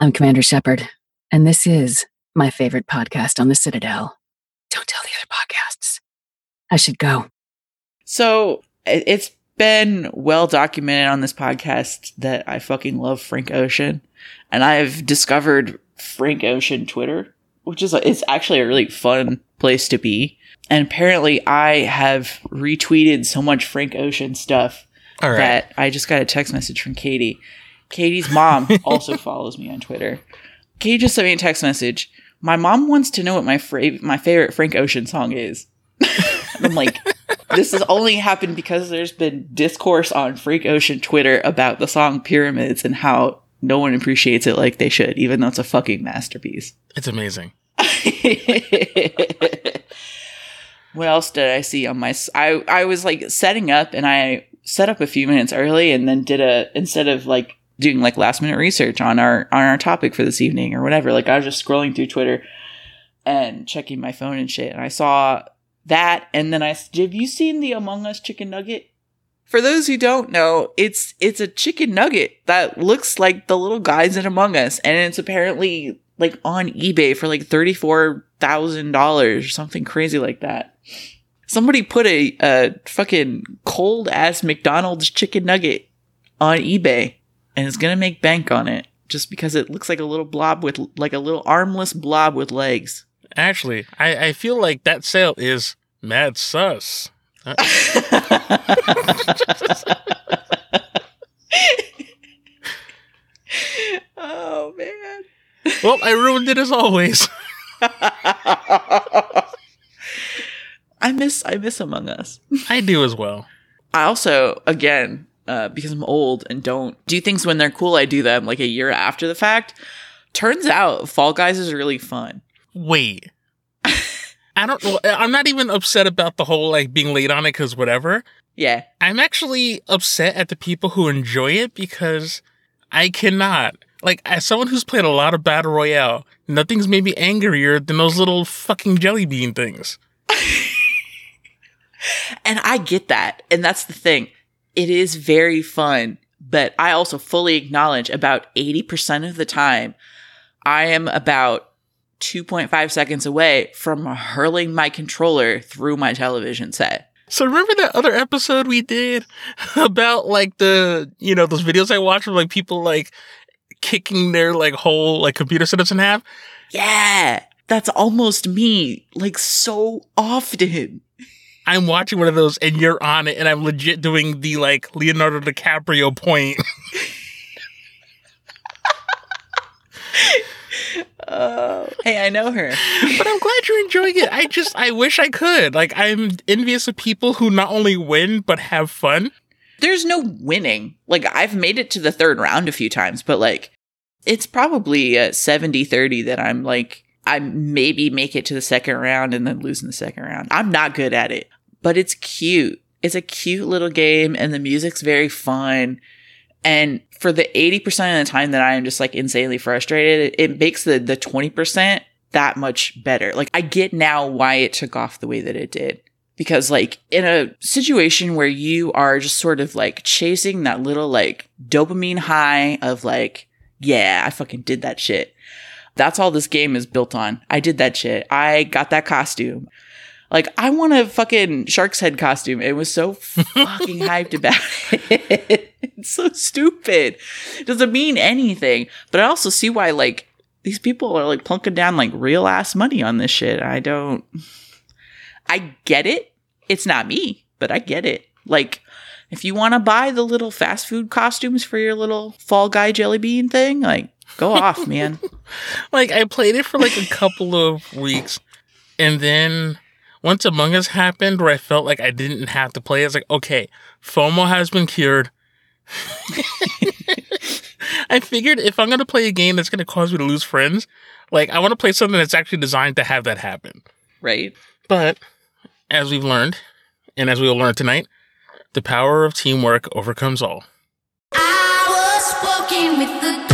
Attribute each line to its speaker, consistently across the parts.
Speaker 1: I'm Commander Shepard, and this is my favorite podcast on the Citadel. Don't tell the other podcasts. I should go.
Speaker 2: So it- it's been well documented on this podcast that I fucking love Frank Ocean, and I have discovered Frank Ocean Twitter, which is it's actually a really fun place to be. And apparently, I have retweeted so much Frank Ocean stuff
Speaker 3: All right.
Speaker 2: that I just got a text message from Katie. Katie's mom also follows me on Twitter. Katie just sent me a text message. My mom wants to know what my fra- my favorite Frank Ocean song is. I'm like, this has only happened because there's been discourse on Frank Ocean Twitter about the song Pyramids and how no one appreciates it like they should, even though it's a fucking masterpiece.
Speaker 3: It's amazing.
Speaker 2: what else did I see on my? s- I I was like setting up, and I set up a few minutes early, and then did a instead of like doing like last minute research on our on our topic for this evening or whatever. Like I was just scrolling through Twitter and checking my phone and shit, and I saw that, and then I have you seen the Among Us chicken nugget? For those who don't know, it's it's a chicken nugget that looks like the little guys in Among Us, and it's apparently like on eBay for like thirty four thousand dollars or something crazy like that. Somebody put a, a fucking cold ass McDonald's chicken nugget on eBay, and it's gonna make bank on it just because it looks like a little blob with like a little armless blob with legs.
Speaker 3: Actually, I, I feel like that sale is mad sus. Uh,
Speaker 2: oh man.
Speaker 3: well, I ruined it as always.
Speaker 2: I miss I miss Among Us.
Speaker 3: I do as well.
Speaker 2: I also again uh, because I'm old and don't do things when they're cool. I do them like a year after the fact. Turns out Fall Guys is really fun.
Speaker 3: Wait. I don't know. I'm not even upset about the whole like being late on it because whatever.
Speaker 2: Yeah,
Speaker 3: I'm actually upset at the people who enjoy it because I cannot. Like, as someone who's played a lot of Battle Royale, nothing's made me angrier than those little fucking jelly bean things.
Speaker 2: and I get that, and that's the thing. It is very fun, but I also fully acknowledge about eighty percent of the time, I am about 2.5 seconds away from hurling my controller through my television set.
Speaker 3: So remember that other episode we did about like the you know those videos I watched of like people like kicking their like whole like computer setups in half?
Speaker 2: Yeah, that's almost me, like so often.
Speaker 3: I'm watching one of those and you're on it and I'm legit doing the like Leonardo DiCaprio point.
Speaker 2: Oh, hey, I know her.
Speaker 3: but I'm glad you're enjoying it. I just I wish I could. Like I'm envious of people who not only win but have fun.
Speaker 2: There's no winning. Like, I've made it to the third round a few times, but like, it's probably a 70 30 that I'm like, I maybe make it to the second round and then lose in the second round. I'm not good at it, but it's cute. It's a cute little game and the music's very fun. And for the 80% of the time that I am just like insanely frustrated, it, makes the, the 20% that much better. Like, I get now why it took off the way that it did. Because, like, in a situation where you are just sort of like chasing that little like dopamine high of like, yeah, I fucking did that shit. That's all this game is built on. I did that shit. I got that costume. Like, I want a fucking shark's head costume. It was so fucking hyped about it. it's so stupid. It doesn't mean anything. But I also see why, like, these people are like plunking down like real ass money on this shit. I don't. I get it. It's not me, but I get it. Like, if you want to buy the little fast food costumes for your little fall guy jelly bean thing, like, go off, man.
Speaker 3: Like I played it for like a couple of weeks, and then once Among Us happened, where I felt like I didn't have to play, I was like, okay, FOMO has been cured. I figured if I'm gonna play a game that's gonna cause me to lose friends, like I want to play something that's actually designed to have that happen.
Speaker 2: Right?
Speaker 3: But as we've learned, and as we will learn tonight, the power of teamwork overcomes all.
Speaker 4: I was walking with the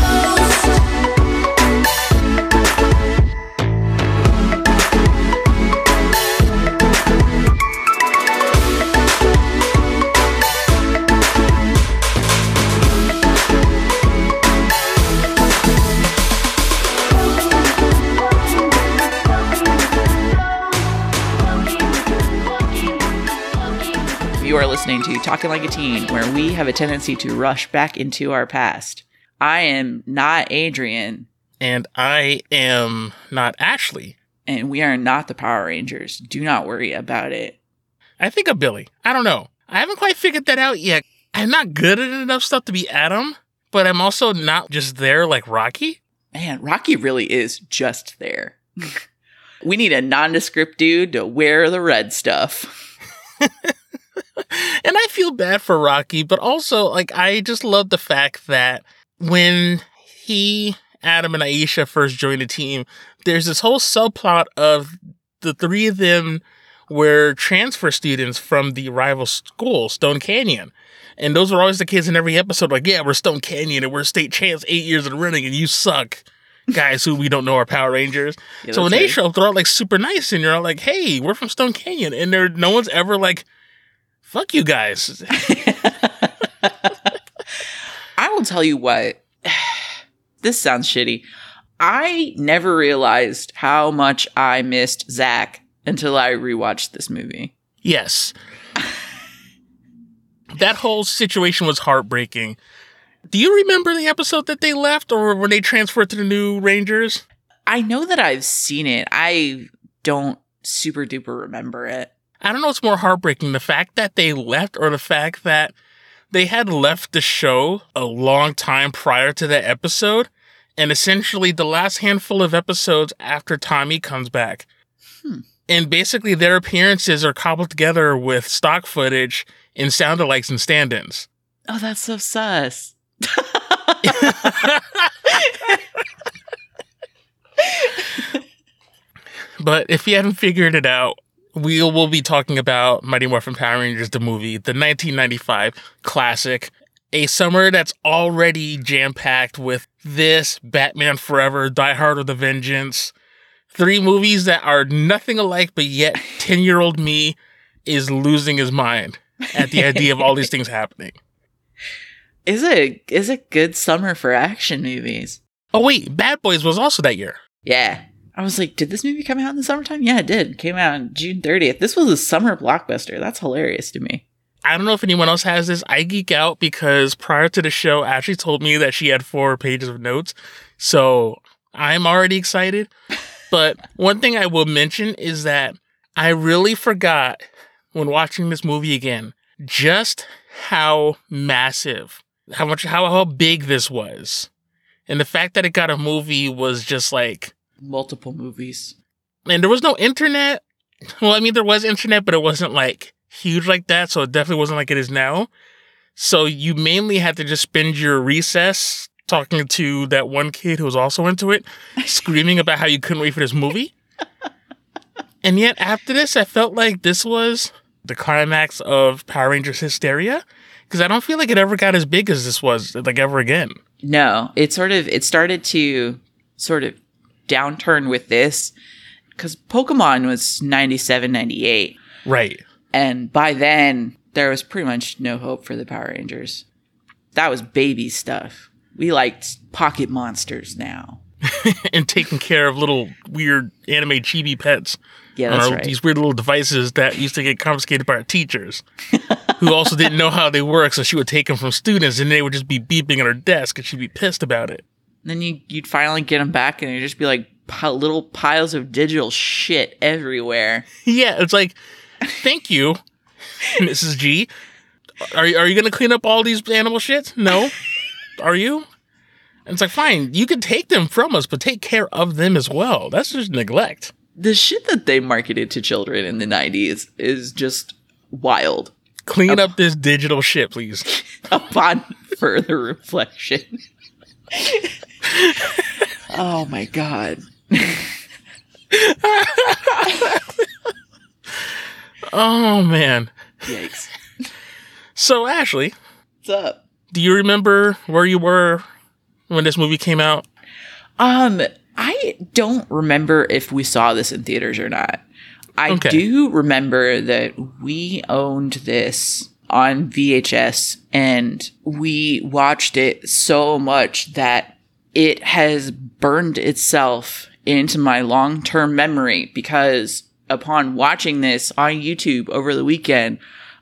Speaker 2: listening to Talking Like a Teen, where we have a tendency to rush back into our past. I am not Adrian,
Speaker 3: And I am not Ashley.
Speaker 2: and we are not the Power Rangers. Do not worry about it.
Speaker 3: I think of Billy. I don't know. I haven't quite figured that out yet. I'm not good at enough stuff to be Adam, but I'm also not just there like Rocky.
Speaker 2: Man, Rocky really is just there. we need a nondescript dude to wear the red stuff.
Speaker 3: and I feel bad for Rocky, but also like I just love the fact that when he, Adam, and Aisha first joined the team, there's this whole subplot of the three of them were transfer students from the rival school, Stone Canyon. And those were always the kids in every episode, like, yeah, we're Stone Canyon and we're state champs eight years in the running, and you suck. Guys who we don't know are Power Rangers.
Speaker 2: Yeah,
Speaker 3: so when
Speaker 2: that's
Speaker 3: they show up, they're all like super nice, and you're all like, "Hey, we're from Stone Canyon," and there, no one's ever like, "Fuck you guys."
Speaker 2: I will tell you what. this sounds shitty. I never realized how much I missed Zach until I rewatched this movie.
Speaker 3: yes, that whole situation was heartbreaking. Do you remember the episode that they left, or when they transferred to the new Rangers?
Speaker 2: I know that I've seen it. I don't super duper remember it.
Speaker 3: I don't know what's more heartbreaking, the fact that they left, or the fact that they had left the show a long time prior to that episode, and essentially the last handful of episodes after Tommy comes back.
Speaker 2: Hmm.
Speaker 3: And basically their appearances are cobbled together with stock footage and sound alikes and stand ins.
Speaker 2: Oh, that's so sus.
Speaker 3: But if you haven't figured it out, we will be talking about Mighty Morphin Power Rangers, the movie, the 1995 classic. A summer that's already jam packed with this, Batman Forever, Die Hard with a Vengeance. Three movies that are nothing alike, but yet 10 year old me is losing his mind at the idea of all these things happening.
Speaker 2: Is it is a good summer for action movies?
Speaker 3: Oh, wait, Bad Boys was also that year.
Speaker 2: Yeah. I was like, did this movie come out in the summertime? Yeah, it did. Came out on June 30th. This was a summer blockbuster. That's hilarious to me.
Speaker 3: I don't know if anyone else has this. I geek out because prior to the show, Ashley told me that she had four pages of notes. So I'm already excited. But one thing I will mention is that I really forgot when watching this movie again just how massive, how much, how, how big this was. And the fact that it got a movie was just like,
Speaker 2: Multiple movies.
Speaker 3: and there was no internet. Well, I mean, there was internet, but it wasn't like huge like that. So it definitely wasn't like it is now. So you mainly had to just spend your recess talking to that one kid who was also into it, screaming about how you couldn't wait for this movie. And yet, after this, I felt like this was the climax of Power Rangers hysteria because I don't feel like it ever got as big as this was, like ever again.
Speaker 2: No, it sort of it started to sort of downturn with this because Pokemon was 97, 98.
Speaker 3: Right.
Speaker 2: And by then, there was pretty much no hope for the Power Rangers. That was baby stuff. We liked pocket monsters now.
Speaker 3: and taking care of little weird anime chibi pets.
Speaker 2: Yeah, that's
Speaker 3: our-
Speaker 2: right.
Speaker 3: These weird little devices that used to get confiscated by our teachers, who also didn't know how they work, so she would take them from students, and they would just be beeping at her desk, and she'd be pissed about it.
Speaker 2: Then you, you'd finally get them back, and it'd just be like little piles of digital shit everywhere.
Speaker 3: Yeah, it's like, thank you, Mrs. G. Are you- are you gonna clean up all these animal shits? No, are you? And it's like, fine, you can take them from us, but take care of them as well. That's just neglect.
Speaker 2: The shit that they marketed to children in the 90s is just wild
Speaker 3: Clean up this digital shit, please.
Speaker 2: upon further reflection. oh my god.
Speaker 3: Oh man.
Speaker 2: Yikes.
Speaker 3: So Ashley,
Speaker 2: What's up?
Speaker 3: do you remember where you were when this movie came out?
Speaker 2: Um, I don't remember if we saw this in theaters or not. I
Speaker 3: Okay.
Speaker 2: do remember that we owned this on VHS and we watched it so much that it has burned itself into my long term memory because upon watching this on YouTube over the weekend,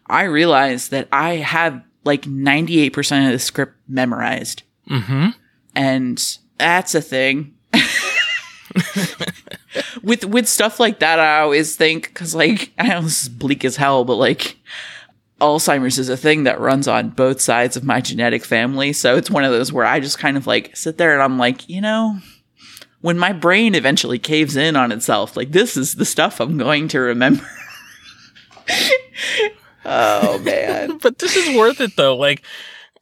Speaker 2: I realized that I have like 98% of the script memorized.
Speaker 3: Mm-hmm.
Speaker 2: And that's a thing. with with stuff like that, I always think because like I know this is bleak as hell, but like Alzheimer's is a thing that runs on both sides of my genetic family. So it's one of those where I just kind of like sit there and I'm like, you know, when my brain eventually caves in on itself, like this is the stuff I'm going to remember. oh man.
Speaker 3: But this is worth it though. Like,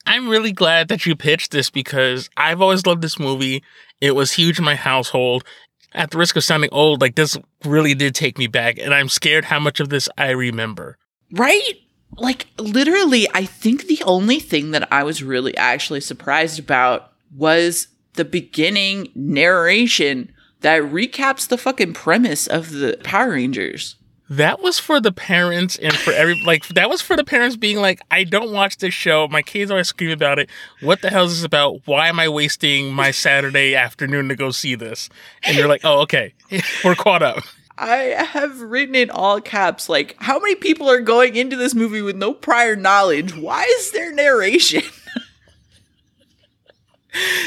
Speaker 3: I'm really glad that you pitched this because I've always loved this movie. It was huge in my household. At the risk of sounding old, like this really did take me back, and I'm scared how much of this I remember.
Speaker 2: Right? Like, literally, I think the only thing that I was really actually surprised about was the beginning narration that recaps the fucking premise of the Power Rangers.
Speaker 3: That was for the parents and for every like that was for the parents being like, I don't watch this show. My kids always scream about it. What the hell is this about? Why am I wasting my Saturday afternoon to go see this? And you're like, oh, okay, we're caught up.
Speaker 2: I have written in all caps, like, how many people are going into this movie with no prior knowledge? Why is there narration?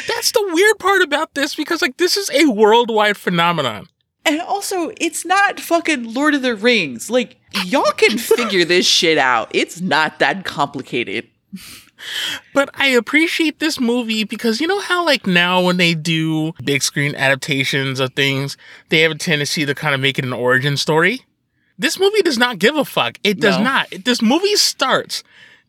Speaker 3: That's the weird part about this because like this is a worldwide phenomenon.
Speaker 2: And also, it's not fucking Lord of the Rings. Like, y'all can figure this shit out. It's not that complicated.
Speaker 3: But I appreciate this movie because you know how like now when they do big screen adaptations of things, they have a tendency to kind of make it an origin story. This movie does not give a fuck. It does
Speaker 2: No.
Speaker 3: not. This movie starts.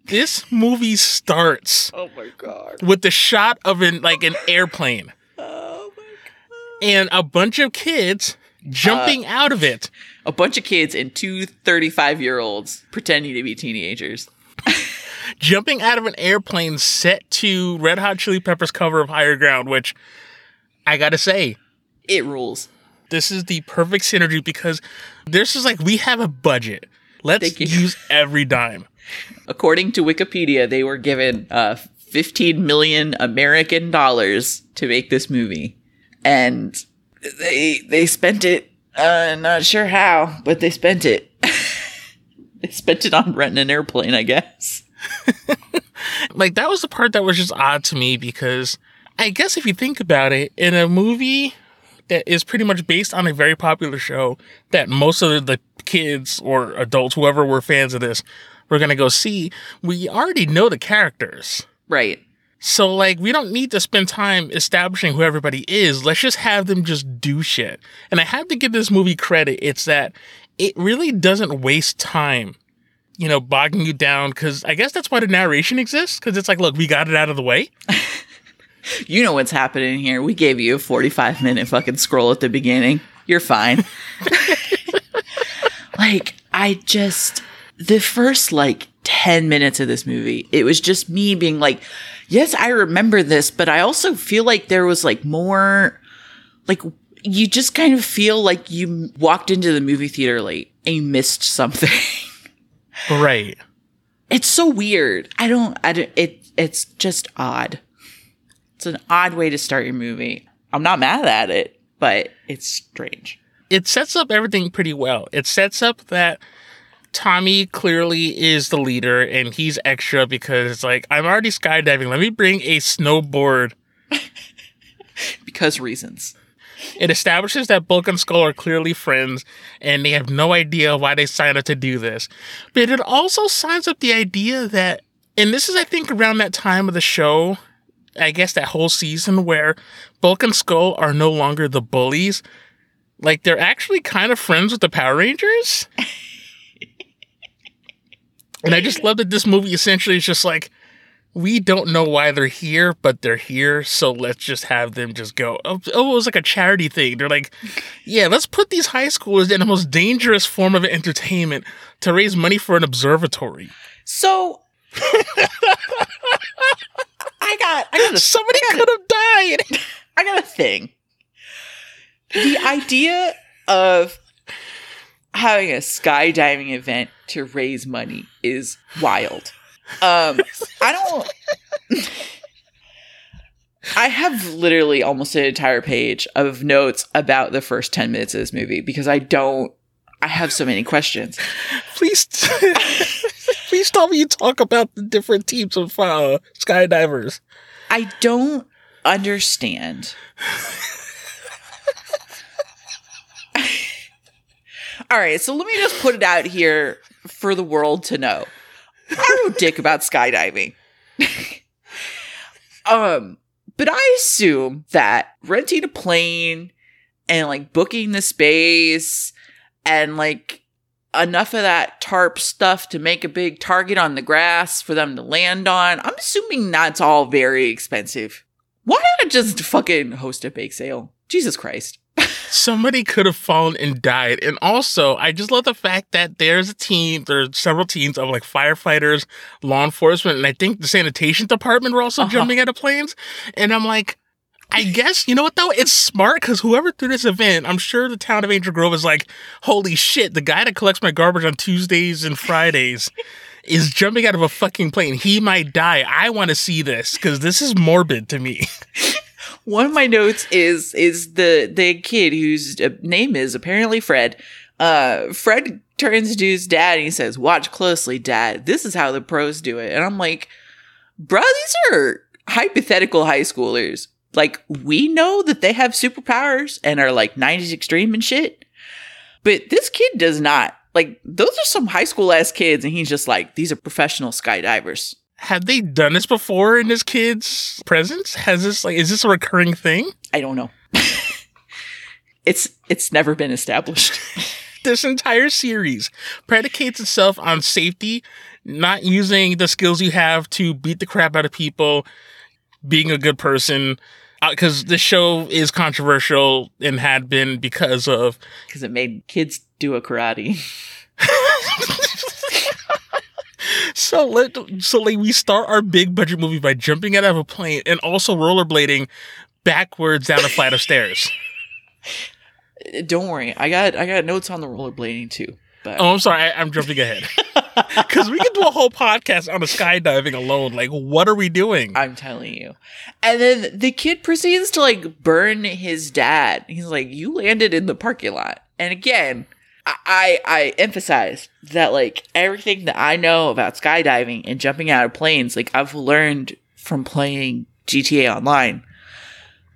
Speaker 3: This movie starts
Speaker 2: Oh my god.
Speaker 3: with the shot of an like an airplane
Speaker 2: Oh my god.
Speaker 3: and a bunch of kids jumping uh, out of it.
Speaker 2: A bunch of kids and two 35 year olds pretending to be teenagers.
Speaker 3: Jumping out of an airplane set to Red Hot Chili Peppers cover of Higher Ground, which I gotta say,
Speaker 2: It rules.
Speaker 3: this is the perfect synergy because this is like we have a budget. Let's use every dime.
Speaker 2: According to Wikipedia, they were given uh, 15 million American dollars to make this movie. And they they spent it uh not sure how, but they spent it. they spent it on renting an airplane, I guess.
Speaker 3: Like that was the part that was just odd to me because I guess if you think about it, in a movie that is pretty much based on a very popular show that most of the kids or adults, whoever were fans of this, were gonna go see, we already know the characters.
Speaker 2: Right.
Speaker 3: So like we don't need to spend time establishing who everybody is. Let's just have them just do shit. And I have to give this movie credit. It's that it really doesn't waste time, you know, bogging you down cuz I guess that's why the narration exists cuz it's like, look, we got it out of the way.
Speaker 2: You know what's happening here. We gave you a 45 minute fucking scroll at the beginning. You're fine. like, I just, the first like 10 minutes of this movie, it was just me being like, yes, I remember this, but I also feel like there was like more, like, you just kind of feel like you walked into the movie theater late and you missed something.
Speaker 3: Right.
Speaker 2: it's so weird. I don't, I don't, it, it's just odd. It's an odd way to start your movie. I'm not mad at it, but it's strange.
Speaker 3: It sets up everything pretty well. It sets up that Tommy clearly is the leader and he's extra because it's like, I'm already skydiving. Let me bring a snowboard
Speaker 2: Because reasons.
Speaker 3: It establishes that Bulk and Skull are clearly friends and they have no idea why they signed up to do this. But it also signs up the idea that, and this is, I think, around that time of the show, I guess that whole season where Bulk and Skull are no longer the bullies. Like, they're actually kind of friends with the Power Rangers. and I just love that this movie essentially is just like, we don't know why they're here, but they're here, so let's just have them just go. Oh, oh, it was like a charity thing. They're like, yeah, let's put these high schoolers in the most dangerous form of entertainment to raise money for an observatory.
Speaker 2: So I got I got a
Speaker 3: Somebody
Speaker 2: I got,
Speaker 3: could have died.
Speaker 2: I got a thing. The idea of having a skydiving event to raise money is wild. Um I don't I have literally almost an entire page of notes about the first 10 minutes of this movie because I don't I have so many questions.
Speaker 3: Please, Please tell me you talk about the different teams of uh, skydivers.
Speaker 2: I don't understand. All right, so let me just put it out here for the world to know. I don't dick about skydiving. um, but I assume that renting a plane and like booking the space and like enough of that tarp stuff to make a big target on the grass for them to land on. I'm assuming that's all very expensive. Why not just fucking host a bake sale? Jesus Christ.
Speaker 3: Somebody could have fallen and died. And also, I just love the fact that there's a team, there's several teams of like firefighters, law enforcement, and I think the sanitation department were also
Speaker 2: Uh-huh.
Speaker 3: jumping out of planes. And I'm like, I guess, you know what though? It's smart because whoever threw this event, I'm sure the town of Angel Grove is like, holy shit, the guy that collects my garbage on Tuesdays and Fridays is jumping out of a fucking plane. He might die. I want to see this because this is morbid to me.
Speaker 2: One of my notes is is the the kid whose uh, name is apparently Fred. Uh, Fred turns to his dad and he says, "Watch closely, Dad. This is how the pros do it." And I'm like, "Bro, these are hypothetical high schoolers. Like, we know that they have superpowers and are like 90s extreme and shit, but this kid does not. Like, those are some high school ass kids, and he's just like, these are professional skydivers."
Speaker 3: Have they done this before in this kid's presence? Has this like is this a recurring thing?
Speaker 2: I don't know. it's it's never been established.
Speaker 3: This entire series predicates itself on safety, not using the skills you have to beat the crap out of people, being a good person. Uh, because the show is controversial and had been because of
Speaker 2: because it made kids do a karate.
Speaker 3: so let so like we start our big budget movie by jumping out of a plane and also rollerblading backwards down a flight of stairs.
Speaker 2: Don't worry, I got I got notes on the rollerblading too. But
Speaker 3: Oh, I'm sorry, I, I'm jumping ahead because we could do a whole podcast on the skydiving alone. Like, what are we doing?
Speaker 2: I'm telling you. And then the kid proceeds to like burn his dad. He's like, "You landed in the parking lot." And again, I I, emphasize that like everything that I know about skydiving and jumping out of planes, like I've learned from playing GTA Online.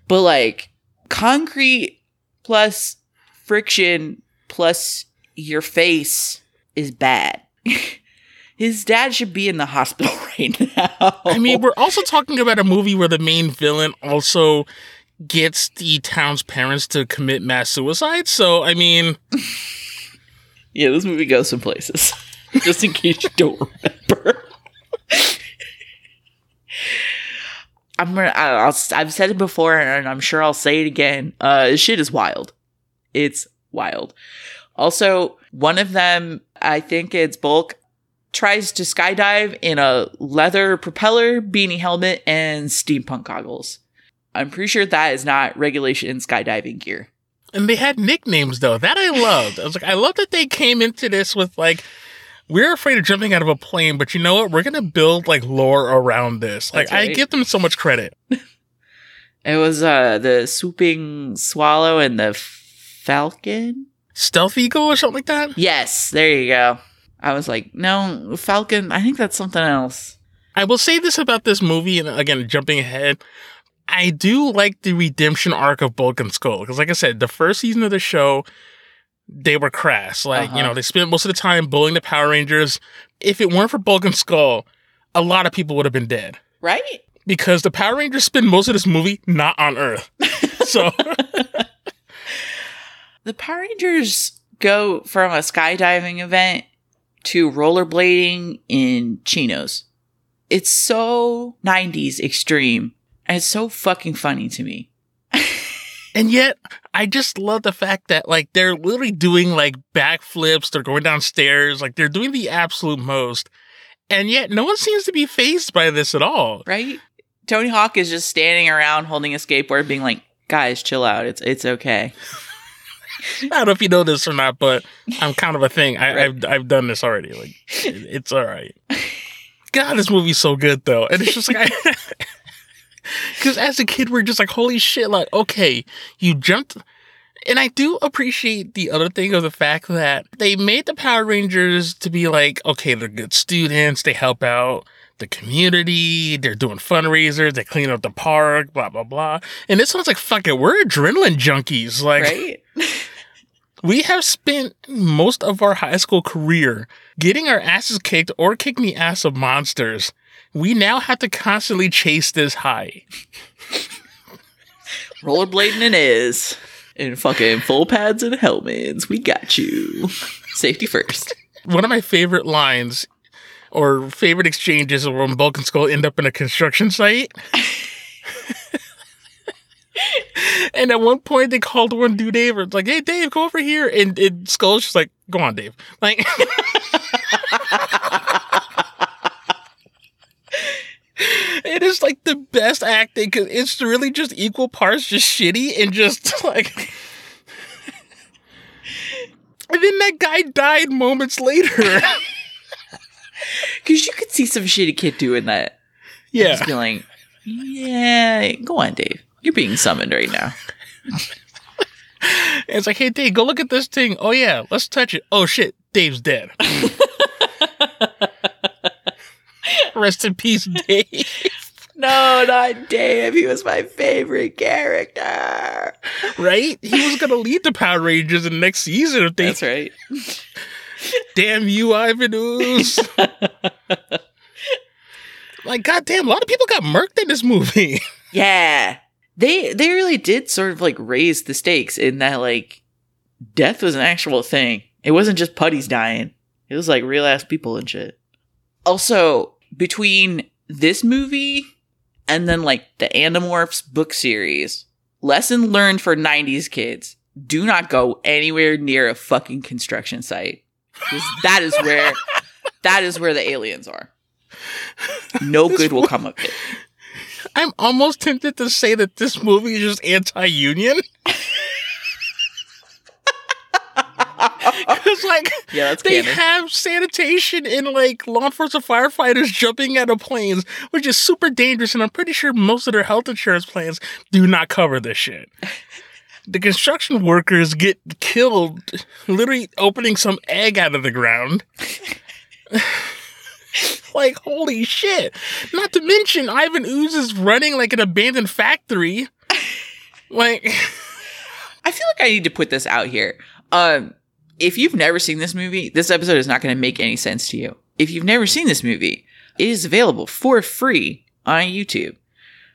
Speaker 2: But like concrete plus friction plus your face is bad. His dad should be in the hospital right now.
Speaker 3: I mean, we're also talking about a movie where the main villain also gets the town's parents to commit mass suicide. So, I mean,
Speaker 2: Yeah, this movie goes some places. Just in case you don't remember. I'm gonna. I- I'll, I've said it before, and I'm sure I'll say it again. Uh, shit is wild. It's wild. Also, one of them, I think it's Bulk, tries to skydive in a leather propeller, beanie helmet, and steampunk goggles. I'm pretty sure that is not regulation skydiving gear.
Speaker 3: And they had nicknames though. That I loved. I was like, I love that they came into this with like, we're afraid of jumping out of a plane, but you know what? We're gonna build like lore around this. Like,
Speaker 2: That's
Speaker 3: I give them so much credit.
Speaker 2: It was uh the swooping swallow and the falcon.
Speaker 3: Stealth Eagle or something like that.
Speaker 2: Yes, there you go. I was like, no, falcon. I think that's something else.
Speaker 3: I will say this about this movie, and again, jumping ahead, I do like the redemption arc of Bulk and Skull. Because, like I said, the first season of the show, they were crass. Like, you
Speaker 2: Uh-huh.
Speaker 3: know, they spent most of the time bullying the Power Rangers. If it weren't for Bulk and Skull, a lot of people would have been dead.
Speaker 2: Right?
Speaker 3: Because the Power Rangers spend most of this movie not on Earth. so,
Speaker 2: The Power Rangers go from a skydiving event to rollerblading in chinos. It's so 90s extreme. And it's so fucking funny to me.
Speaker 3: and yet, I just love the fact that, like, they're literally doing, like, backflips. They're going downstairs. Like, they're doing the absolute most. And yet, no one seems to be phased by this at all.
Speaker 2: Right? Tony Hawk is just standing around holding a skateboard being like, guys, chill out. It's it's okay.
Speaker 3: I don't know if you know this or not, but I'm kind of a thing. I,
Speaker 2: Right.
Speaker 3: I've I've done this already. Like it- it's all right. God, this movie's so good though, and it's just like I. Because as a kid, we're just like, holy shit! Like, okay, you jumped, And I do appreciate the other thing of the fact that they made the Power Rangers to be like, okay, they're good students, they help out the community, they're doing fundraisers, they clean up the park, blah, blah, blah. And this one's like, fuck it, we're adrenaline junkies. Like,
Speaker 2: Right?
Speaker 3: we have spent most of our high school career getting our asses kicked or kicking the ass of monsters. We now have to constantly chase this high.
Speaker 2: Rollerblading it is. In fucking full pads and helmets. We got you. Safety first.
Speaker 3: one of my favorite lines or favorite exchanges are when Bulk and Skull end up in a construction site. and at one point they called one dude Dave, and it's like, hey Dave, go over here. And, and Skull's just like, go on, Dave. Like It is like the best acting because it's really just equal parts just shitty and just like And then that guy died moments later.
Speaker 2: Because you could see some shitty kid doing that.
Speaker 3: yeah.
Speaker 2: Just yeah, go on, Dave. You're being summoned right now.
Speaker 3: It's like, hey, Dave, go look at this thing. Oh, yeah, let's touch it. Oh, shit, Dave's dead. Rest in peace, Dave.
Speaker 2: No, not Dave. He was my favorite character.
Speaker 3: Right? He was going to lead the Power Rangers in the next season if they.
Speaker 2: That's right.
Speaker 3: Damn you, Ivan Ooze. like, goddamn, a lot of people got murked in this movie.
Speaker 2: Yeah. They they really did sort of like raise the stakes in that like death was an actual thing. It wasn't just putties dying. It was like real ass people and shit. Also, between this movie and then like the Animorphs book series, lesson learned for 90s kids. Do not go anywhere near a fucking construction site. that is where that is where the aliens are. No good will come of it.
Speaker 3: I'm almost tempted to say that this movie is just anti-union. Because like
Speaker 2: Yeah, that's
Speaker 3: they
Speaker 2: canon.
Speaker 3: have sanitation and like law enforcement firefighters jumping out of planes, which is super dangerous, and I'm pretty sure most of their health insurance plans do not cover this shit. The construction workers get killed literally opening some egg out of the ground. like, holy shit. Not to mention, Ivan Ooze is running like an abandoned factory. Like,
Speaker 2: I feel like I need to put this out here. Um, if you've never seen this movie, this episode is not going to make any sense to you. If you've never seen this movie, it is available for free on YouTube.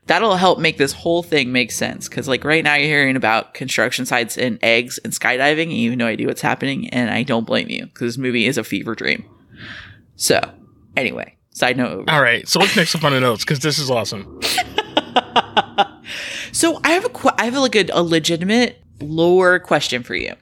Speaker 2: That'll help make this whole thing make sense. Because, like, right now you're hearing about construction sites and eggs and skydiving, and you have no idea what's happening. And I don't blame you, because this movie is a fever dream. So, anyway, side note over.
Speaker 3: all right, so what's next up on the notes? Because this is awesome.
Speaker 2: So, I have a, qu- I have like a, a legitimate lore question for you.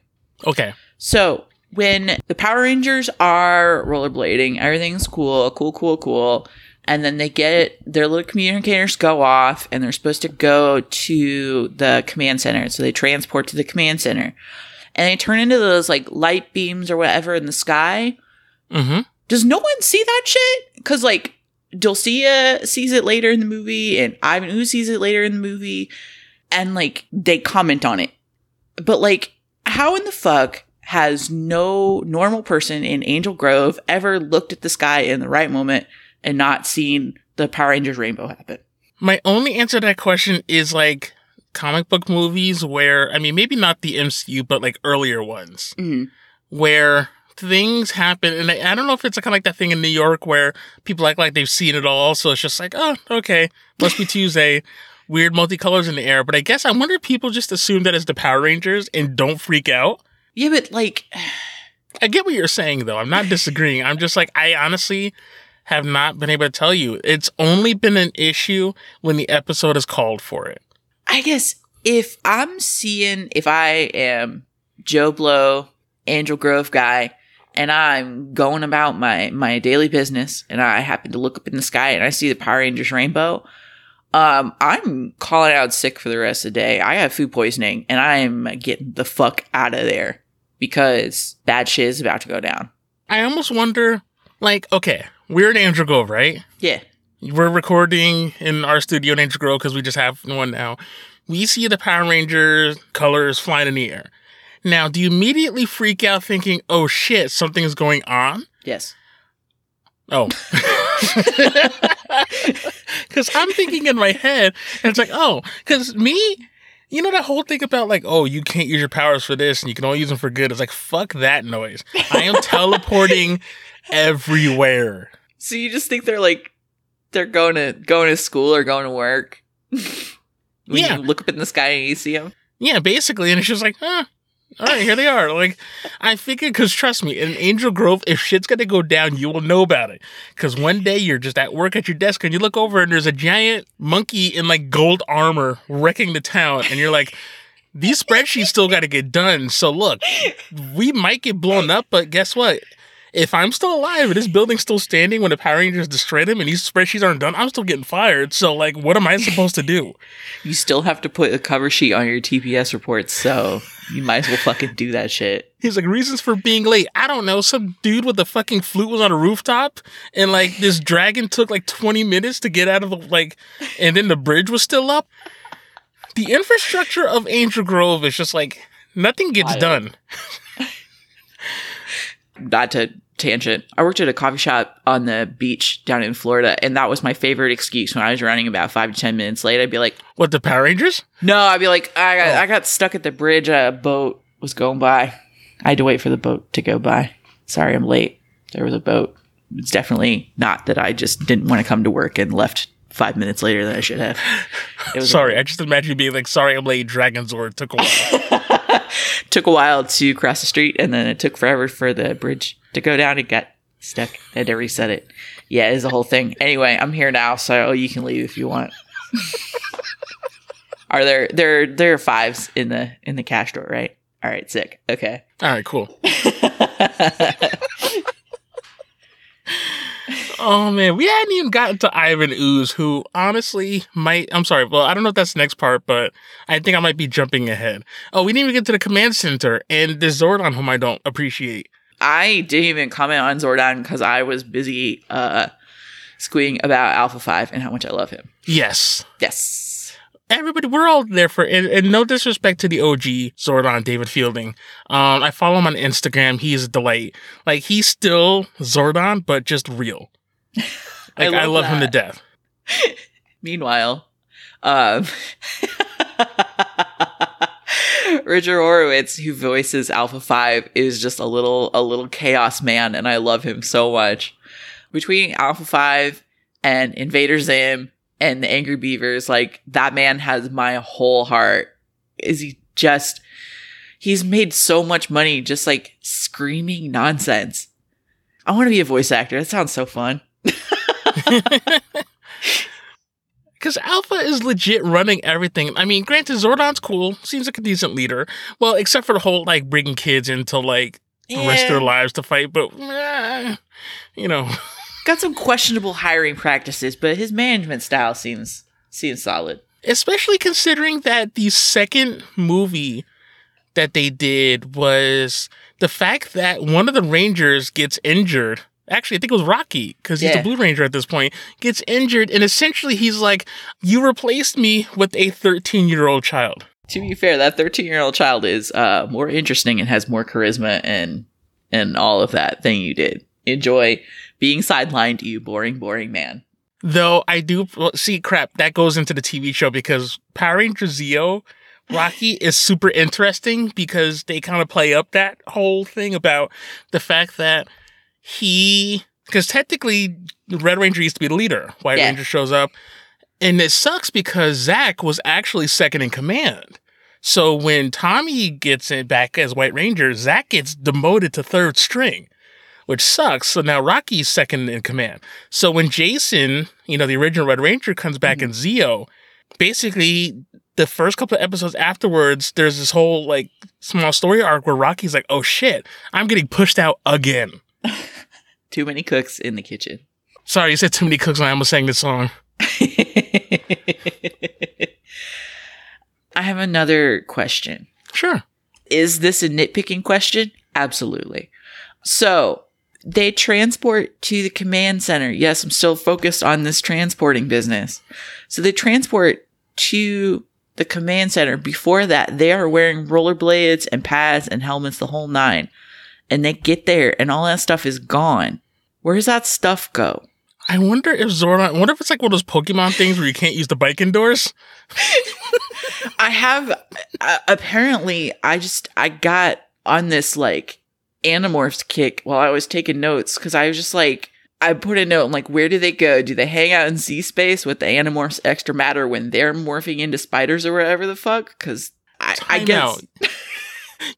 Speaker 3: Okay.
Speaker 2: So when the Power Rangers are rollerblading, everything's cool, cool, cool, cool. And then they get their little communicators go off and they're supposed to go to the command center. So they transport to the command center and they turn into those like light beams or whatever in the sky.
Speaker 3: Mm-hmm.
Speaker 2: Does no one see that shit? Cause like Dulcea sees it later in the movie and Ivan Ooze sees it later in the movie and like they comment on it. But like, how in the fuck has no normal person in Angel Grove ever looked at the sky in the right moment and not seen the Power Rangers rainbow happen?
Speaker 3: My only answer to that question is like comic book movies where, I mean, maybe not the MCU, but like earlier ones
Speaker 2: Mhm.
Speaker 3: where things happen. And I, I don't know if it's kind of like that thing in New York where people act like they've seen it all. So it's just like, oh, okay, must be Tuesday. Weird multicolors in the air. But I guess I wonder if people just assume that it's the Power Rangers and don't freak out.
Speaker 2: Yeah, but like,
Speaker 3: I get what you're saying though. I'm not disagreeing. I'm just like, I honestly have not been able to tell you. It's only been an issue when the episode is called for it.
Speaker 2: I guess if I'm seeing, if I am Joe Blow, Angel Grove guy, and I'm going about my my daily business, and I happen to look up in the sky and I see the Power Rangers rainbow, um, I'm calling out sick for the rest of the day. I have food poisoning, and I'm getting the fuck out of there because bad shit is about to go down.
Speaker 3: I almost wonder, like, okay, we're in Angel Grove, right?
Speaker 2: Yeah,
Speaker 3: We're recording in our studio in Angel Grove because we just have one now. we see the Power Rangers colors flying in the air. Now, do you immediately freak out thinking, oh shit, something's going on?
Speaker 2: Yes.
Speaker 3: Oh. Because I'm thinking in my head, and it's like, oh, because me, you know that whole thing about like, oh, you can't use your powers for this and you can only use them for good. It's like, fuck that noise. I am teleporting everywhere.
Speaker 2: So you just think they're like they're going to going to school or going to work? when
Speaker 3: Yeah.
Speaker 2: you look up in the sky and you see them.
Speaker 3: Yeah, basically. And it's just like, huh. All right, here they are. Like, I figured, because trust me, in Angel Grove, if shit's gonna go down, you will know about it. Because one day you're just at work at your desk and you look over and there's a giant monkey in like gold armor wrecking the town, and you're like, these spreadsheets still got to get done. So look, we might get blown up, but guess what? If I'm still alive and this building's still standing when the Power Rangers destroy them and these spreadsheets aren't done, I'm still getting fired. So like, what am I supposed to do?
Speaker 2: You still have to put a cover sheet on your TPS reports, so you might as well fucking do that shit.
Speaker 3: He's like, reasons for being late. I don't know. Some dude with a fucking flute was on a rooftop, and like this dragon took like 20 minutes to get out of the like, and then the bridge was still up. The infrastructure of Angel Grove is just like nothing gets done.
Speaker 2: Not to tangent. I worked at a coffee shop on the beach down in Florida, and that was my favorite excuse when I was running about five to ten minutes late. I'd be like,
Speaker 3: What the Power Rangers?
Speaker 2: No, I'd be like, I got,
Speaker 3: Oh.
Speaker 2: I got stuck at the bridge. A boat was going by. I had to wait for the boat to go by. Sorry, I'm late. There was a boat. It's definitely not that I just didn't want to come to work and left five minutes later than I should have.
Speaker 3: Sorry, I just imagine you being like, sorry, I'm late. Dragon Zord took a while.
Speaker 2: took a while to cross the street, and then it took forever for the bridge to go down. It got stuck. I had to reset it. Yeah, it's a whole thing. Anyway, I'm here now, so you can leave if you want. Are there there there are fives in the in the cash drawer, right? All right, sick. Okay.
Speaker 3: All right, cool. Oh man, we hadn't even gotten to Ivan Ooze, who honestly might. I'm sorry. Well, I don't know if that's the next part, but I think I might be jumping ahead. Oh, we didn't even get to the command center and the Zordon, whom I don't appreciate.
Speaker 2: I didn't even comment on Zordon because I was busy uh squeeing about Alpha Five and how much I love him.
Speaker 3: Yes,
Speaker 2: Yes.
Speaker 3: everybody, we're all there for. And, and no disrespect to the OG Zordon, David Fielding. Um, I follow him on Instagram. He is a delight. Like he's still Zordon, but just real.
Speaker 2: I
Speaker 3: Like I
Speaker 2: love
Speaker 3: love, him to death.
Speaker 2: Meanwhile, um, Richard Horvitz, who voices Alpha Five, is just a little a little chaos man, and I love him so much. Between Alpha Five and Invader Zim and the Angry Beavers, like that man has my whole heart. Is he just? He's made so much money just like screaming nonsense. I want to be a voice actor. That sounds so fun.
Speaker 3: Because Alpha is legit running everything. I mean, granted, Zordon's cool. Seems like a decent leader. Well, except for the whole, like, bringing kids into, like, risk their lives to fight. But, eh, you know,
Speaker 2: got some questionable hiring practices, but his management style seems seems solid.
Speaker 3: especially considering that the second movie that they did was the fact that one of the Rangers gets injured. Actually, I think it was Rocky, because he's
Speaker 2: Yeah.
Speaker 3: the Blue Ranger at this point, gets injured. And essentially, he's like, You replaced me with a 13 year old child.
Speaker 2: To be fair, that 13 year old child is uh, more interesting and has more charisma and and all of that than you did. Enjoy being sidelined, you boring, boring man.
Speaker 3: Though I do well, see crap that goes into the TV show because Power Ranger Zeo, Rocky is super interesting because they kind of play up that whole thing about the fact that he because technically Red Ranger used to be the leader. White
Speaker 2: Yeah.
Speaker 3: Ranger shows up, and it sucks because Zach was actually second in command. So when Tommy gets it back as White Ranger, Zach gets demoted to third string, which sucks. So now Rocky's second in command. So when Jason, you know, the original Red Ranger comes back mm-hmm. in Zeo, basically the first couple of episodes afterwards, there's this whole like small story arc where Rocky's like, oh shit, I'm getting pushed out again.
Speaker 2: Too many cooks in the kitchen.
Speaker 3: Sorry, you said too many cooks and I almost sang this song.
Speaker 2: I have another question.
Speaker 3: Sure.
Speaker 2: Is this a nitpicking question? Absolutely. So they transport to the command center. Yes, I'm still focused on this transporting business. So they transport to the command center. Before that, they are wearing rollerblades and pads and helmets the whole nine. And they get there and all that stuff is gone. Where does that stuff go?
Speaker 3: I wonder if Zordon. I wonder if it's like one of those Pokemon things where you can't use the bike indoors.
Speaker 2: I have uh, apparently I just I got on this like Animorphs kick while I was taking notes because I was just like I put a note I'm like where do they go? Do they hang out in Z space with the Animorphs extra matter when they're morphing into spiders or whatever the fuck? Because I, I guess.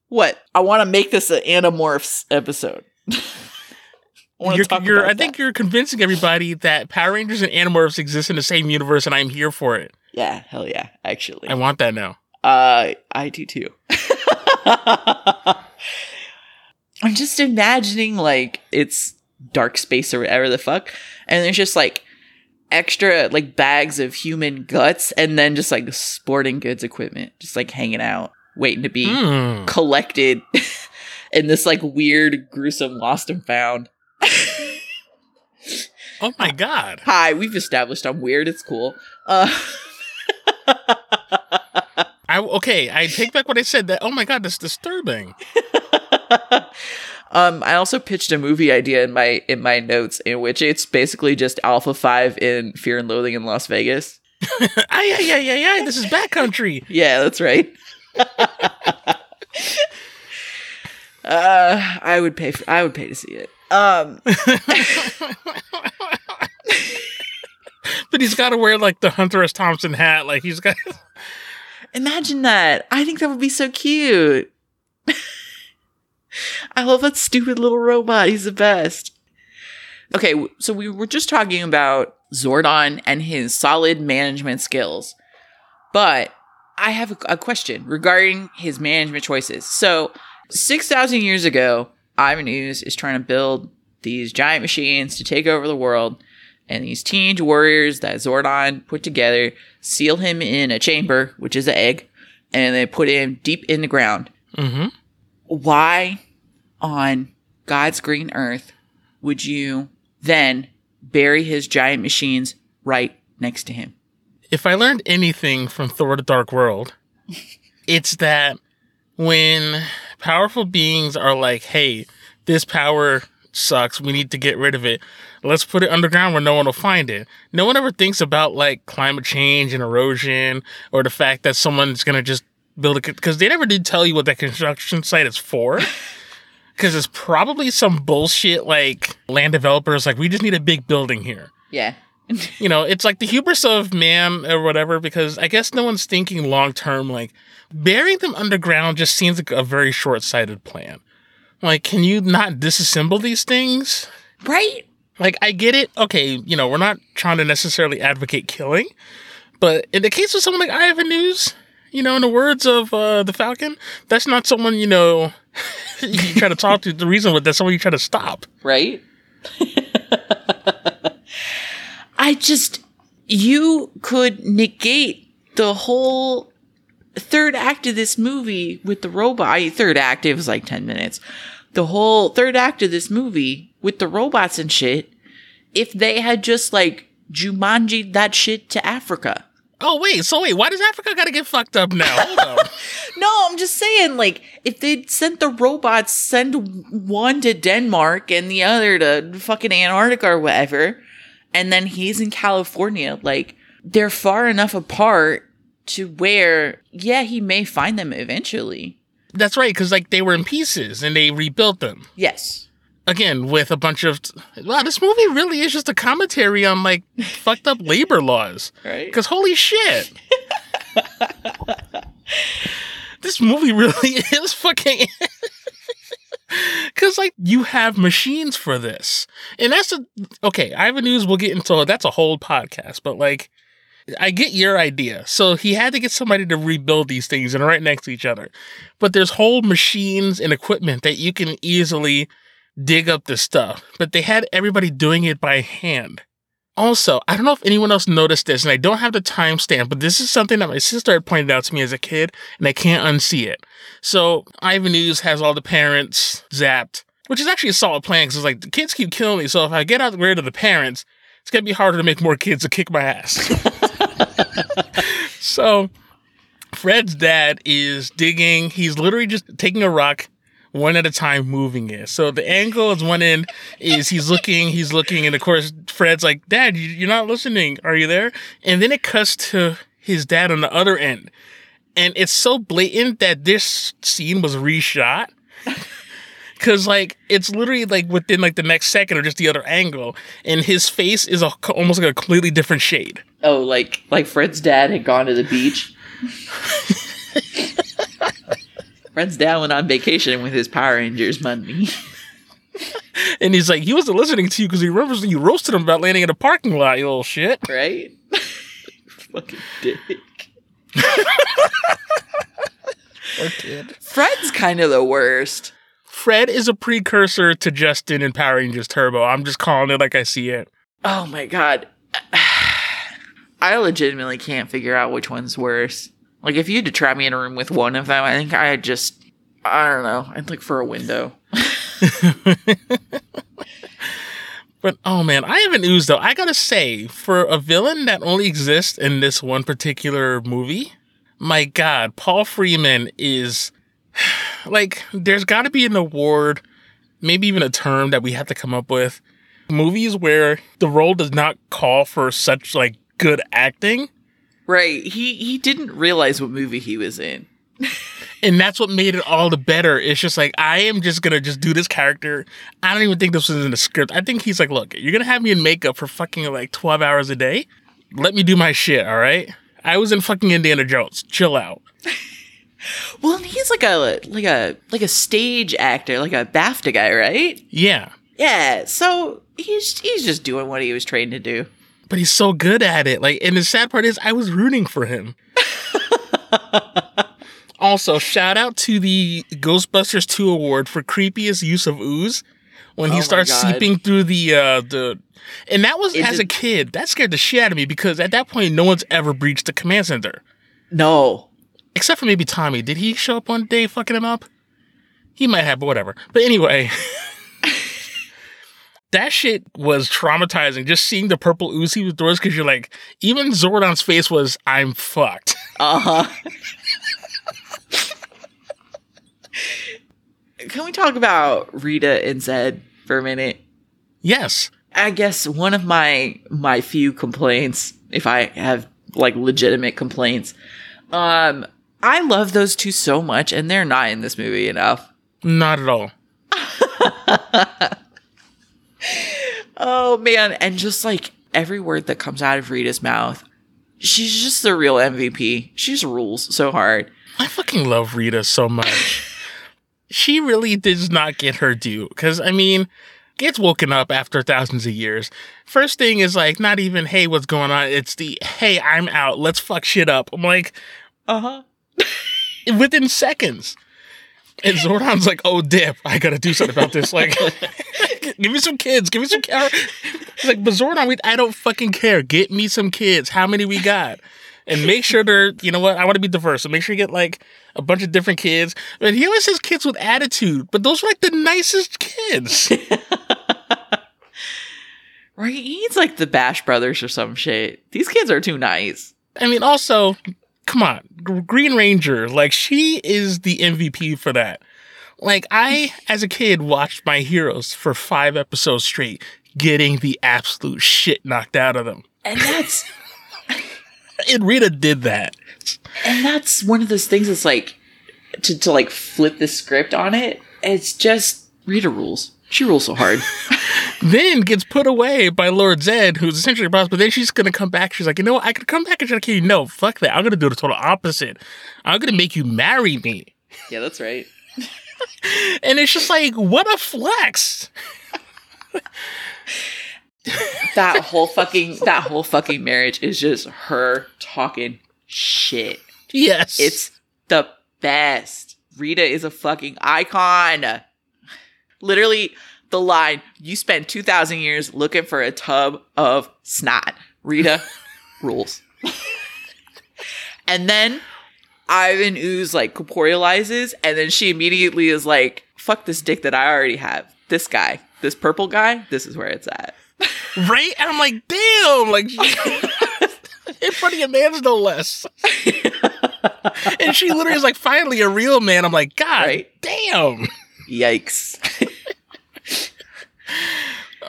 Speaker 2: what I want to make this an Animorphs episode. I
Speaker 3: You're, you're, I think
Speaker 2: that.
Speaker 3: you're convincing everybody that Power Rangers and Animorphs exist in the same universe, and I'm here for it.
Speaker 2: yeah hell yeah actually
Speaker 3: I want that now.
Speaker 2: Uh, I do too. I'm just imagining like it's dark space or whatever the fuck, and there's just like extra like bags of human guts, and then just like sporting goods equipment, just like hanging out, waiting to be
Speaker 3: Hmm.
Speaker 2: collected in this like weird, gruesome lost and found.
Speaker 3: Oh my god.
Speaker 2: Hi, we've established I'm weird. It's cool. Uh,
Speaker 3: I okay. I take back what I said. That oh my god, that's disturbing.
Speaker 2: um, I also pitched a movie idea in my in my notes in which it's basically just Alpha Five in Fear and Loathing in Las Vegas.
Speaker 3: Ay ay ay ay ay. This is backcountry.
Speaker 2: Yeah, that's right. Uh, I would pay. For, I would pay to see it. Um,
Speaker 3: But he's got to wear like the Hunter S. Thompson hat. Like he's got.
Speaker 2: imagine that. I think that would be so cute. I love that stupid little robot. He's the best. Okay, so we were just talking about Zordon and his solid management skills. But I have a, a question regarding his management choices. So, 6,000 years ago, Ivan Ooze is trying to build these giant machines to take over the world. And these teenage warriors that Zordon put together seal him in a chamber, which is an egg, and they put him deep in the ground
Speaker 3: hmm
Speaker 2: why on God's green earth would you then bury his giant machines right next to him?
Speaker 3: If I learned anything from Thor: The Dark World, it's that when powerful beings are like, "Hey, this power sucks. We need to get rid of it. Let's put it underground where no one will find it." No one ever thinks about like climate change and erosion or the fact that someone's gonna just build a, because they never did tell you what that construction site is for. Because it's probably some bullshit like land developers like we just need a big building here
Speaker 2: Yeah.
Speaker 3: You know, it's like the hubris of man or whatever, because I guess no one's thinking long term. Like, burying them underground just seems like a very short sighted plan. Like, can you not disassemble these things?
Speaker 2: Right?
Speaker 3: Like, I get it. Okay, you know, we're not trying to necessarily advocate killing, but in the case of someone like i Ivan Ooze, you know, in the words of uh, the Falcon, that's not someone, you know, you try to talk to. The reason with that's someone you try to stop.
Speaker 2: Right? I just, you could negate the whole third act of this movie with the robot. I, third act, it was like 10 minutes. The whole third act of this movie with the robots and shit, if they had just like Jumanji that shit to Africa.
Speaker 3: Oh, wait. So, wait, why does Africa got to get fucked up now?
Speaker 2: No, I'm just saying, like, if they'd sent the robots, send one to Denmark and the other to fucking Antarctica or whatever, and then he's in California, like, they're far enough apart to where, yeah, he may find them eventually.
Speaker 3: That's right, because like they were in pieces and they rebuilt them
Speaker 2: Yes.
Speaker 3: again with a bunch of. Wow, this movie really is just a commentary on like fucked up labor laws.
Speaker 2: Right?
Speaker 3: Because holy shit, this movie really is fucking. Because like you have machines for this, and that's a okay. I Ivan Ooze we'll get into that's a whole podcast, but like. I get your idea. So he had to get somebody to rebuild these things and right next to each other. But there's whole machines and equipment that you can easily dig up this stuff. But they had everybody doing it by hand. Also, I don't know if anyone else noticed this, and I don't have the timestamp, but this is something that my sister had pointed out to me as a kid, and I can't unsee it. So Ivan Ooze has all the parents zapped, which is actually a solid plan because it's like the kids keep killing me. So if I get out rid of the parents, it's gonna be harder to make more kids to kick my ass. so Fred's dad is digging. He's literally just taking a rock one at a time, moving it. So the angle is one end is he's looking, he's looking, and of course Fred's like, "Dad, you- you're not listening. Are you there?" And then it cuts to his dad on the other end, and it's so blatant that this scene was reshot. Cause like it's literally like within like the next second or just the other angle, and his face is a, almost like a completely different shade.
Speaker 2: Oh, like like Fred's dad had gone to the beach. Fred's dad went on vacation with his Power Rangers money.
Speaker 3: And he's like, he wasn't listening to you because he remembers when you roasted him about landing in a parking lot, you little shit.
Speaker 2: right? Fucking dick. Fred's kind of the worst.
Speaker 3: Fred is a precursor to Justin and Power Rangers Turbo. I'm just calling it like I see it.
Speaker 2: Oh my god. I legitimately can't figure out which one's worse. Like, if you had to trap me in a room with one of them, I think I'd just, I don't know, I'd look for a window.
Speaker 3: But oh man, Ivan Ooze though. I gotta say, for a villain that only exists in this one particular movie, my god, Paul Freeman is like, there's gotta be an award, maybe even a term that we have to come up with. Movies where the role does not call for such like good acting.
Speaker 2: Right. He he didn't realize what movie he was in.
Speaker 3: And that's what made it all the better. It's just like I am just gonna just do this character. I don't even think this was in the script. I think he's like, look, you're gonna have me in makeup for fucking like 12 hours a day. Let me do my shit, all right? I was in fucking Indiana Jones. Chill out.
Speaker 2: Well, and he's like a like a like a stage actor, like a BAFTA guy, right?
Speaker 3: Yeah.
Speaker 2: Yeah. So he's he's just doing what he was trained to do.
Speaker 3: But he's so good at it. Like, and the sad part is I was rooting for him. also, shout out to the Ghostbusters 2 award for creepiest use of ooze. When
Speaker 2: Oh
Speaker 3: he starts seeping through the uh the and that was
Speaker 2: It
Speaker 3: as a kid, that scared the shit out of me because at that point no one's ever breached the command center.
Speaker 2: No.
Speaker 3: Except for maybe Tommy. Did he show up one day fucking him up? He might have, but whatever. But anyway. that shit was traumatizing. Just seeing the purple ooze he was throwing because you're like, even Zordon's face was, I'm fucked.
Speaker 2: Uh huh. Can we talk about Rita and Zed for a minute?
Speaker 3: Yes.
Speaker 2: I guess one of my my few complaints, if I have like legitimate complaints, um, I love those two so much, and they're not in this movie enough.
Speaker 3: Not at all.
Speaker 2: Oh man, and just like every word that comes out of Rita's mouth, she's just the real MVP. She just rules so hard.
Speaker 3: I fucking love Rita so much. she really does not get her due. Because, I mean, gets woken up after thousands of years. First thing is like, not even, hey, what's going on? It's the, hey, I'm out. Let's fuck shit up. I'm like,
Speaker 2: Uh huh.
Speaker 3: within seconds. And Zordon's like, oh, dip, I gotta do something about this. Like, give me some kids, give me some care. It's like, but Zordon, we, I don't fucking care. Get me some kids. How many we got? And make sure they're, you know what? I want to be diverse. So make sure you get like a bunch of different kids. But he always says kids with attitude, but those are like the nicest kids.
Speaker 2: Right? He's like the Bash Brothers or some shit. These kids are too nice.
Speaker 3: I mean, also, come on, Green Ranger, like she is the MVP for that. Like I, as a kid, watched my heroes for five episodes straight, getting the absolute shit knocked out of them.
Speaker 2: And that's
Speaker 3: And Rita did that.
Speaker 2: and that's one of those things that's like to, to like flip the script on it. It's just Rita rules. She rules so hard.
Speaker 3: Then gets put away by Lord Zed, who's essentially a boss. But then she's gonna come back. She's like, you know what? I could come back and try to kill you. No, fuck that. I'm gonna do the total opposite. I'm gonna make you marry me.
Speaker 2: yeah, that's right.
Speaker 3: And it's just like, what a flex.
Speaker 2: That whole fucking that whole fucking marriage is just her talking shit.
Speaker 3: Yes.
Speaker 2: It's the best. Rita is a fucking icon. Literally, the line you spent 2,000 years looking for a tub of snot. Rita rules. and then Ivan Ooze like corporealizes, and then she immediately is like, fuck this dick that I already have. This guy, this purple guy, this is where it's at.
Speaker 3: right? And I'm like, damn, like in front of your man's no less. and she literally is like, finally a real man. I'm like, God
Speaker 2: Right.
Speaker 3: damn.
Speaker 2: Yikes.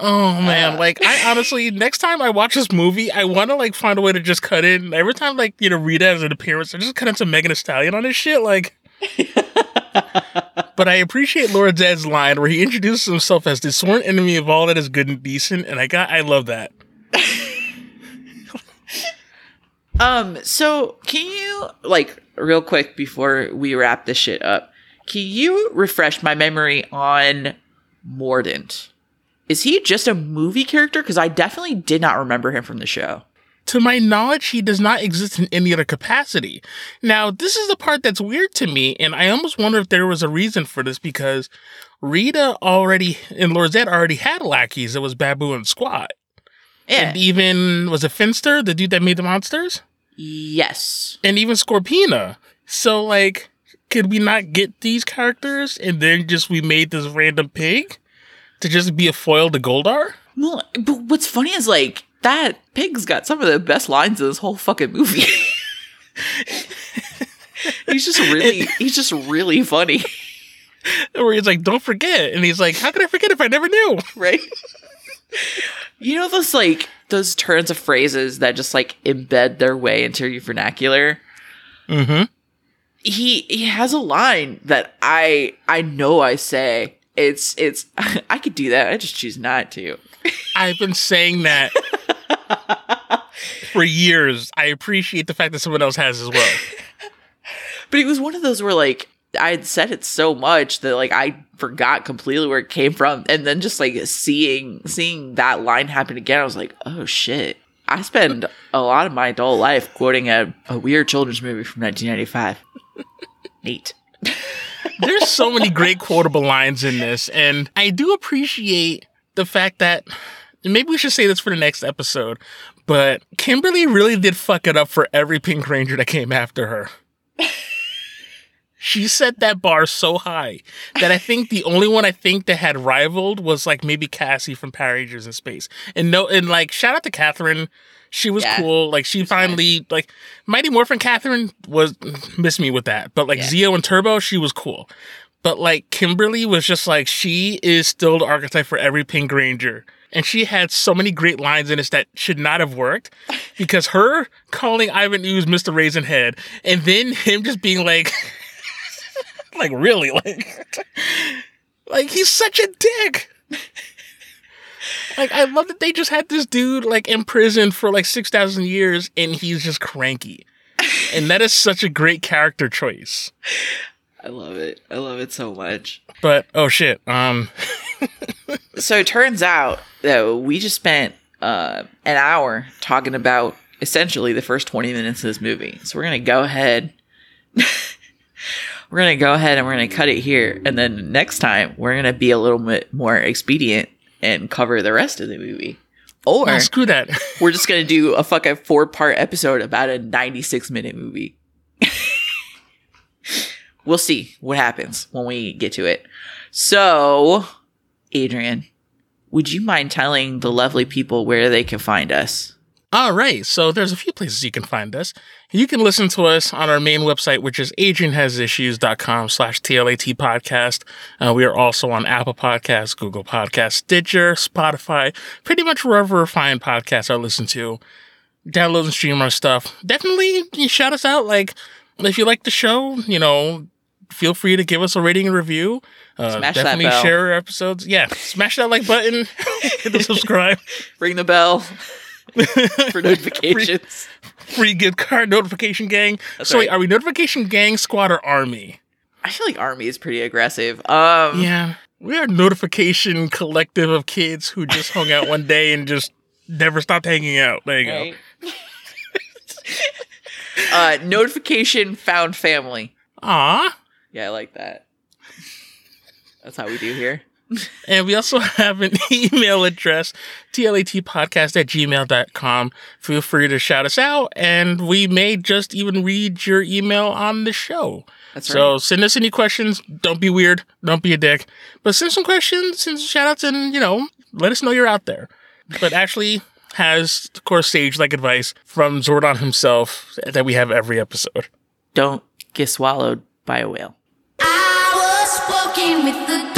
Speaker 3: Oh man,
Speaker 2: Uh.
Speaker 3: like I honestly, next time I watch this movie, I want to like find a way to just cut in. Every time, like you know, Rita has an appearance, I just cut in some Megan Thee Stallion on this shit. Like, but I appreciate Lord Zed's line where he introduces himself as the sworn enemy of all that is good and decent, and I got, I love that.
Speaker 2: Um, so can you like real quick before we wrap this shit up, can you refresh my memory on Mordant? Is he just a movie character? Because I definitely did not remember him from the show.
Speaker 3: To my knowledge, he does not exist in any other capacity. Now, this is the part that's weird to me, and I almost wonder if there was a reason for this because Rita already and Lord Zed already had lackeys. It was Baboo and Squatt.
Speaker 2: Yeah.
Speaker 3: And even was it Finster, the dude that made the monsters?
Speaker 2: yes.
Speaker 3: And even Scorpina. So like, could we not get these characters and then just we made this random pig to just be a foil to Goldar?
Speaker 2: Well, but what's funny is like that pig's got some of the best lines in this whole fucking movie. he's just really, he's just really funny,
Speaker 3: Where he's like, "Don't forget," and he's like, "How could I forget if I never knew?"
Speaker 2: right? You know those like those turns of phrases that just like embed their way into your vernacular.
Speaker 3: Mm-hmm.
Speaker 2: He he has a line that I I know I say. It's it's I could do that. I just choose not to.
Speaker 3: I've been saying that for years. I appreciate the fact that someone else has as well.
Speaker 2: But it was one of those where like I had said it so much that like I forgot completely where it came from, and then just like seeing seeing that line happen again, I was like, oh shit. I spend a lot of my adult life quoting a, a weird children's movie from 1995. Neat.
Speaker 3: There's so many great quotable lines in this, and I do appreciate the fact that maybe we should say this for the next episode, but Kimberly really did fuck it up for every Pink Ranger that came after her. She set that bar so high that I think the only one I think that had rivaled was like maybe Cassie from Power Rangers in Space. And no, and like shout out to Katherine. She was
Speaker 2: Yeah.
Speaker 3: cool. Like she finally like Mighty Morphin Katherine was missed me with that. But like
Speaker 2: Yeah.
Speaker 3: Zeo and Turbo, she was cool. But like Kimberly was just like she is still the archetype for every Pink Ranger. And she had so many great lines in this that should not have worked because her calling Ivan Ooze Mr. Raisin Head and then him just being like like really like like he's such a dick. Like I love that they just had this dude like in prison for like 6,000 years and he's just cranky. And that is such a great character choice.
Speaker 2: I love it. I love it so much.
Speaker 3: But oh shit. Um
Speaker 2: So it turns out that we just spent uh, an hour talking about essentially the first 20 minutes of this movie. So we're going to go ahead. We're going to go ahead and we're going to cut it here. And then next time, we're going to be a little bit more expedient and cover the rest of the movie. Or
Speaker 3: oh, screw that.
Speaker 2: we're just going to do a fucking four part episode about a 96 minute movie. we'll see what happens when we get to it. So, Adrian, would you mind telling the lovely people where they can find us?
Speaker 3: All right, so there's a few places you can find us. You can listen to us on our main website, which is adrianhasissues.com slash TLAT podcast. Uh, we are also on Apple Podcasts, Google Podcasts, Stitcher, Spotify, pretty much wherever fine podcasts are listened to. Download and stream our stuff. Definitely shout us out. Like, if you like the show, you know, feel free to give us a rating and review. Uh,
Speaker 2: Smash that
Speaker 3: definitely share our episodes. Yeah, smash that like button, hit the subscribe.
Speaker 2: Ring the bell for notifications.
Speaker 3: free gift card notification gang.
Speaker 2: That's
Speaker 3: so wait,
Speaker 2: right.
Speaker 3: are we notification gang, squad, or army?
Speaker 2: I feel like Army is pretty aggressive. Um,
Speaker 3: Yeah, we are notification collective of kids who just hung out one day and just never stopped hanging out. There you go.
Speaker 2: uh, notification found family.
Speaker 3: Ah.
Speaker 2: Yeah, I like that. That's how we do here.
Speaker 3: And we also have an email address, tlatpodcast at gmail.com. Feel free to shout us out, and we may just even read your email on the show.
Speaker 2: That's
Speaker 3: So
Speaker 2: right.
Speaker 3: send us any questions. Don't be weird. Don't be a dick. But send some questions, send some shout outs, and, you know, let us know you're out there. But Ashley has, of course, sage like advice from Zordon himself that we have every episode.
Speaker 2: don't get swallowed by a whale.
Speaker 4: I was walking with the